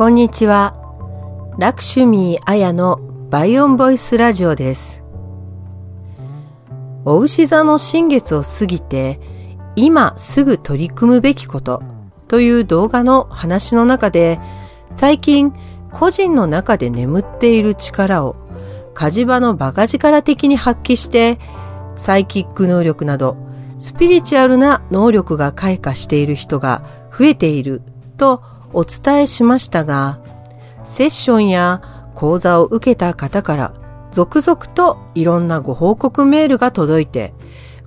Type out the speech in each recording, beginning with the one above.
こんにちは。ラクシュミー・アヤのバイオンボイスラジオです。お牛座の新月を過ぎて、今すぐ取り組むべきことという動画の話の中で、最近個人の中で眠っている力を火事場のバカ力的に発揮して、サイキック能力などスピリチュアルな能力が開花している人が増えているとお伝えしましたが、セッションや講座を受けた方から続々といろんなご報告メールが届いて、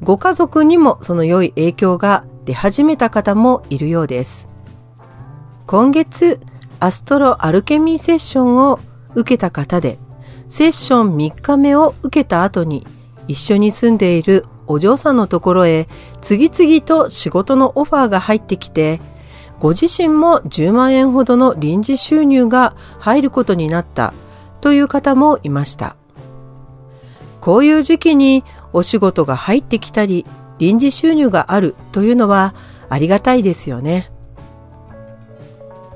ご家族にもその良い影響が出始めた方もいるようです。今月、アストロアルケミーセッションを受けた方で、セッション3日目を受けた後に、一緒に住んでいるお嬢さんのところへ次々と仕事のオファーが入ってきて、ご自身も10万円ほどの臨時収入が入ることになったという方もいました。こういう時期にお仕事が入ってきたり、臨時収入があるというのはありがたいですよね。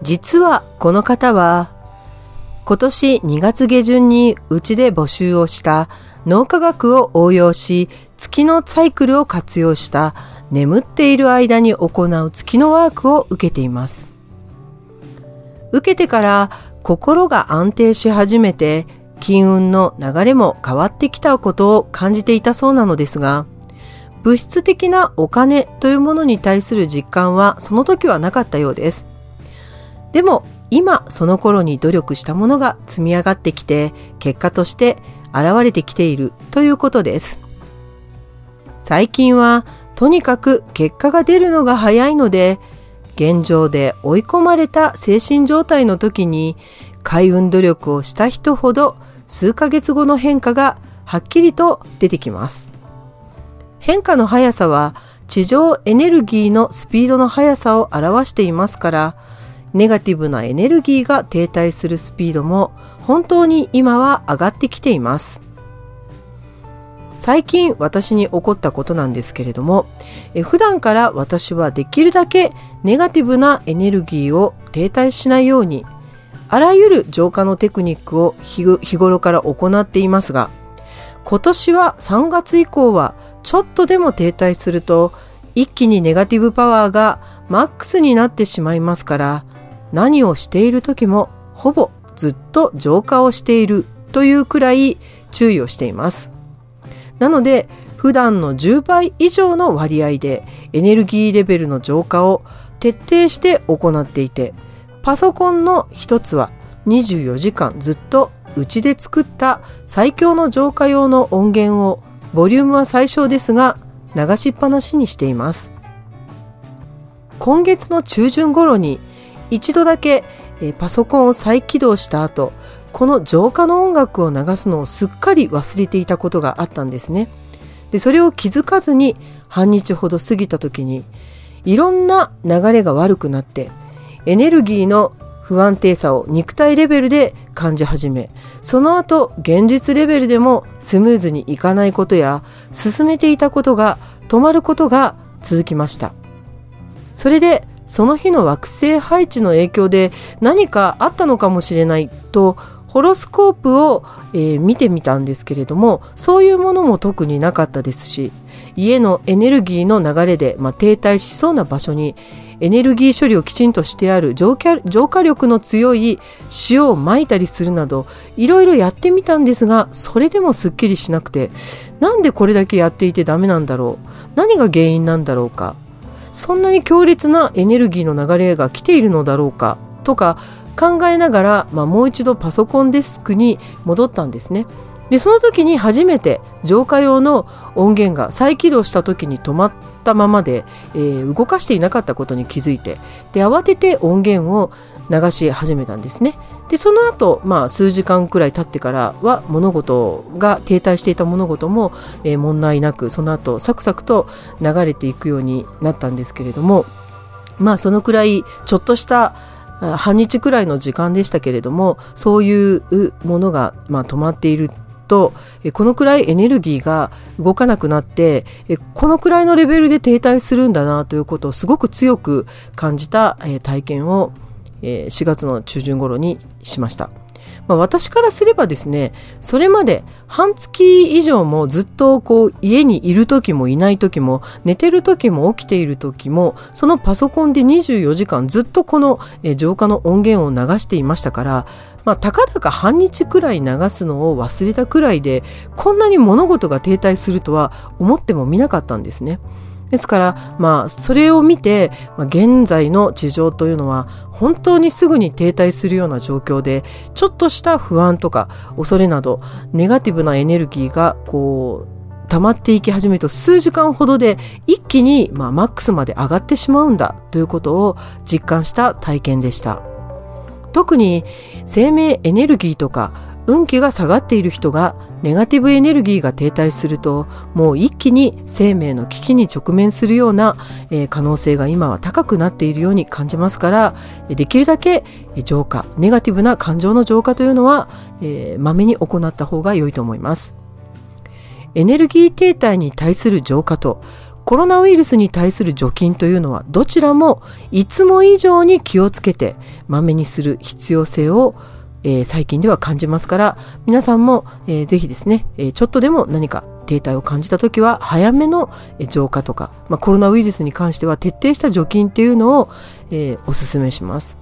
実はこの方は今年2月下旬にうちで募集をした脳科学を応用し月のサイクルを活用した眠っている間に行う月のワークを受けています。受けてから心が安定し始めて金運の流れも変わってきたことを感じていたそうなのですが、物質的なお金というものに対する実感はその時はなかったようです。でも今その頃に努力したものが積み上がってきて結果として現れてきているということです。最近はとにかく結果が出るのが早いので、現状で追い込まれた精神状態の時に開運努力をした人ほど数ヶ月後の変化がはっきりと出てきます。変化の速さは地上エネルギーのスピードの速さを表していますから、ネガティブなエネルギーが停滞するスピードも本当に今は上がってきています。最近私に起こったことなんですけれども、え普段から私はできるだけネガティブなエネルギーを停滞しないように、あらゆる浄化のテクニックを日頃から行っていますが、今年は3月以降はちょっとでも停滞すると一気にネガティブパワーがマックスになってしまいますから何をしている時もほぼずっと浄化をしているというくらい注意をしています。なので普段の10倍以上の割合でエネルギーレベルの浄化を徹底して行っていてパソコンの一つは24時間ずっとうちで作った最強の浄化用の音源をボリュームは最小ですが流しっぱなしにしています。今月の中旬頃に一度だけパソコンを再起動した後この浄化の音楽を流すのをすっかり忘れていたことがあったんですね。でそれを気づかずに半日ほど過ぎた時にいろんな流れが悪くなってエネルギーの不安定さを肉体レベルで感じ始めその後現実レベルでもスムーズにいかないことや進めていたことが止まることが続きましたそれでその日の惑星配置の影響で何かあったのかもしれないとホロスコープを、えー、見てみたんですけれどもそういうものも特になかったですし家のエネルギーの流れで、まあ、停滞しそうな場所にエネルギー処理をきちんとしてある浄化力の強い塩をまいたりするなどいろいろやってみたんですがそれでもすっきりしなくてなんでこれだけやっていてダメなんだろう？何が原因なんだろうか？そんなに強烈なエネルギーの流れが来ているのだろうか？とか考えながら、まあ、もう一度パソコンデスクに戻ったんですね。でその時に初めて浄化用の音源が再起動した時に止まったままで、えー、動かしていなかったことに気づいてで慌てて音源を流し始めたんですね。でその後、まあ数時間くらい経ってからは物事が停滞していた物事も、えー、問題なくその後サクサクと流れていくようになったんですけれどもまあそのくらいちょっとした半日くらいの時間でしたけれどもそういうものが、まあ、止まっているとこのくらいエネルギーが動かなくなってこのくらいのレベルで停滞するんだなということをすごく強く感じた体験を、4月の中旬頃にしました。まあ、私からすればですね、それまで半月以上もずっとこう家にいる時もいない時も寝てる時も起きている時もそのパソコンで24時間ずっとこの、え浄化の音源を流していましたから、まあ、たかだか半日くらい流すのを忘れたくらいでこんなに物事が停滞するとは思ってもみなかったんですね。ですから、まあ、それを見て、まあ、現在の地上というのは本当にすぐに停滞するような状況でちょっとした不安とか恐れなどネガティブなエネルギーがこう溜まっていき始めると数時間ほどで一気に、まあ、マックスまで上がってしまうんだということを実感した体験でした。特に生命エネルギーとか運気が下がっている人がネガティブエネルギーが停滞するともう一気に生命の危機に直面するような、えー、可能性が今は高くなっているように感じますからできるだけ浄化ネガティブな感情の浄化というのは、えー、まめに行った方が良いと思います。エネルギー停滞に対する浄化とコロナウイルスに対する除菌というのはどちらもいつも以上に気をつけてまめにする必要性をえー、最近では感じますから皆さんも、えー、ぜひですね、えー、ちょっとでも何か停滞を感じた時は早めの浄化とか、まあ、コロナウイルスに関しては徹底した除菌っていうのを、えー、お勧めします。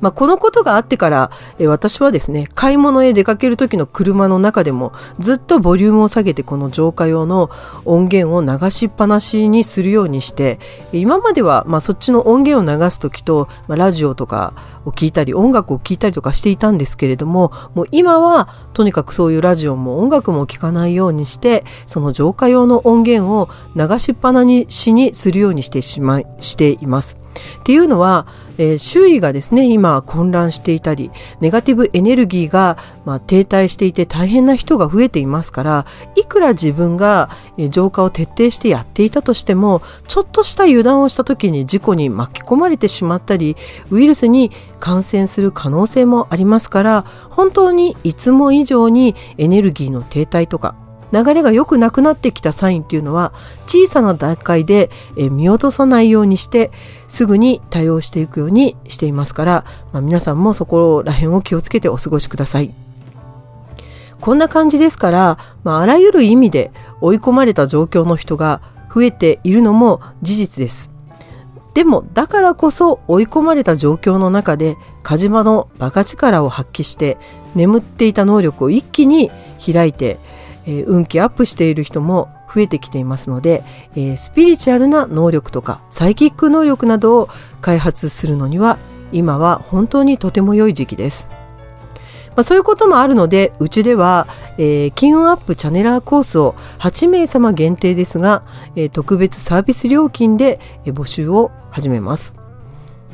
まあ、このことがあってから、え私はですね、買い物へ出かける時の車の中でもずっとボリュームを下げてこの浄化用の音源を流しっぱなしにするようにして、今まではまあそっちの音源を流す時と、まあ、ラジオとかを聞いたり音楽を聴いたりとかしていたんですけれども、もう今はとにかくそういうラジオも音楽も聴かないようにして、その浄化用の音源を流しっぱなしにするようにしてしまい、しています。っていうのは、えー、周囲がですね今混乱していたりネガティブエネルギーが、まあ、停滞していて大変な人が増えていますからいくら自分が、えー、浄化を徹底してやっていたとしてもちょっとした油断をした時に事故に巻き込まれてしまったりウイルスに感染する可能性もありますから本当にいつも以上にエネルギーの停滞とか流れが良くなくなってきたサインっていうのは小さな段階で見落とさないようにしてすぐに対応していくようにしていますから、まあ、皆さんもそこら辺を気をつけてお過ごしください。こんな感じですから、まあ、あらゆる意味で追い込まれた状況の人が増えているのも事実です。でもだからこそ追い込まれた状況の中でカジマのバカ力を発揮して眠っていた能力を一気に開いてえ、運気アップしている人も増えてきていますので、え、スピリチュアルな能力とかサイキック能力などを開発するのには今は本当にとても良い時期です。まあ、そういうこともあるのでうちでは、えー、金運アップチャネラーコースを8名様限定ですが、えー、特別サービス料金で、え、募集を始めます。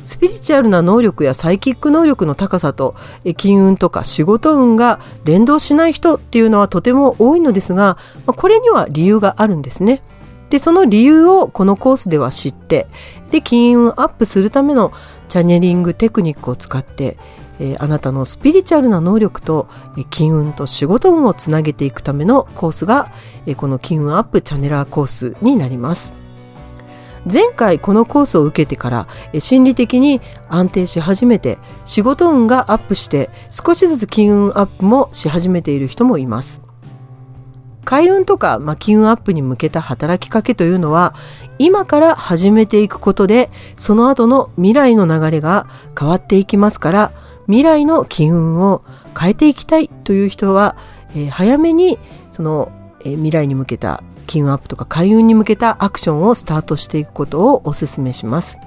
スピリチュアルな能力やサイキック能力の高さと金運とか仕事運が連動しない人っていうのはとても多いのですがこれには理由があるんですね。でその理由をこのコースでは知ってで金運アップするためのチャネリングテクニックを使ってえあなたのスピリチュアルな能力と、金運と仕事運をつなげていくためのコースが、えこの金運アップチャネラーコースになります。前回このコースを受けてから心理的に安定し始めて仕事運がアップして少しずつ金運アップもし始めている人もいます。開運とか、まあ、金運アップに向けた働きかけというのは今から始めていくことでその後の未来の流れが変わっていきますから未来の金運を変えていきたいという人は、えー、早めにその、えー、未来に向けた金運アップとか開運に向けたアクションをスタートしていくことをお勧めします。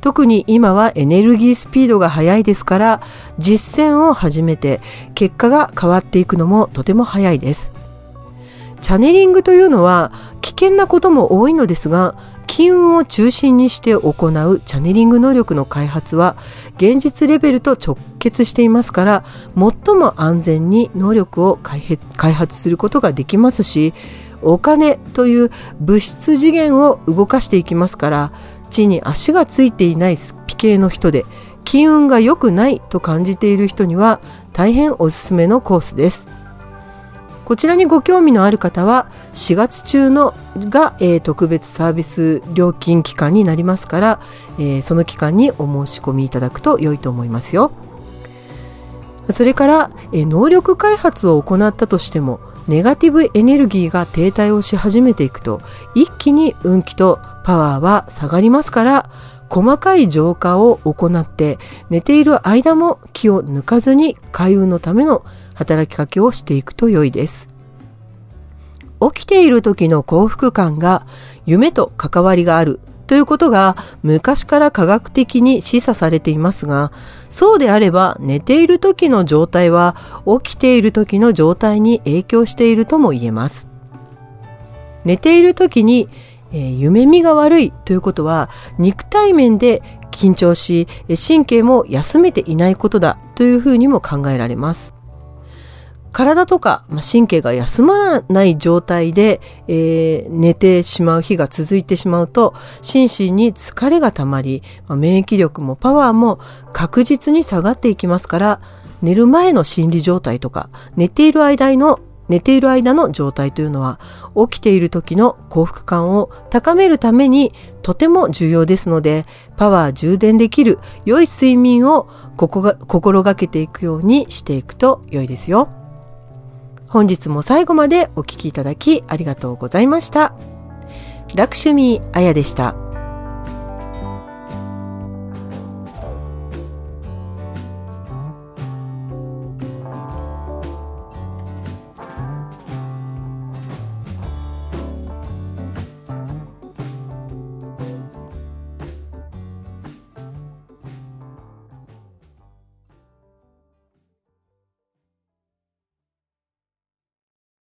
特に今はエネルギースピードが速いですから実践を始めて結果が変わっていくのもとても早いです。チャネリングというのは危険なことも多いのですが金運を中心にして行うチャネリング能力の開発は現実レベルと直結していますから最も安全に能力を開発することができますしお金という物質次元を動かしていきますから地に足がついていないスピ系の人で金運が良くないと感じている人には大変おすすめのコースです。こちらにご興味のある方は4月中のが、えー、特別サービス料金期間になりますから、えー、その期間にお申し込みいただくと良いと思いますよ。それから、え、能力開発を行ったとしてもネガティブエネルギーが停滞をし始めていくと一気に運気とパワーは下がりますから細かい浄化を行って寝ている間も気を抜かずに開運のための働きかけをしていくと良いです。起きている時の幸福感が夢と関わりがあるということが昔から科学的に示唆されていますが、そうであれば寝ている時の状態は起きている時の状態に影響しているとも言えます。寝ている時に、えー、夢見が悪いということは肉体面で緊張し神経も休めていないことだというふうにも考えられます。体とか、ま、神経が休まらない状態で、えー、寝てしまう日が続いてしまうと心身に疲れがたまり、ま、免疫力もパワーも確実に下がっていきますから寝る前の心理状態とか寝ている間の寝ている間の状態というのは起きている時の幸福感を高めるためにとても重要ですのでパワー充電できる良い睡眠を心がけていくようにしていくと良いですよ。本日も最後までお聴きいただきありがとうございました。ラクシュミーあやでした。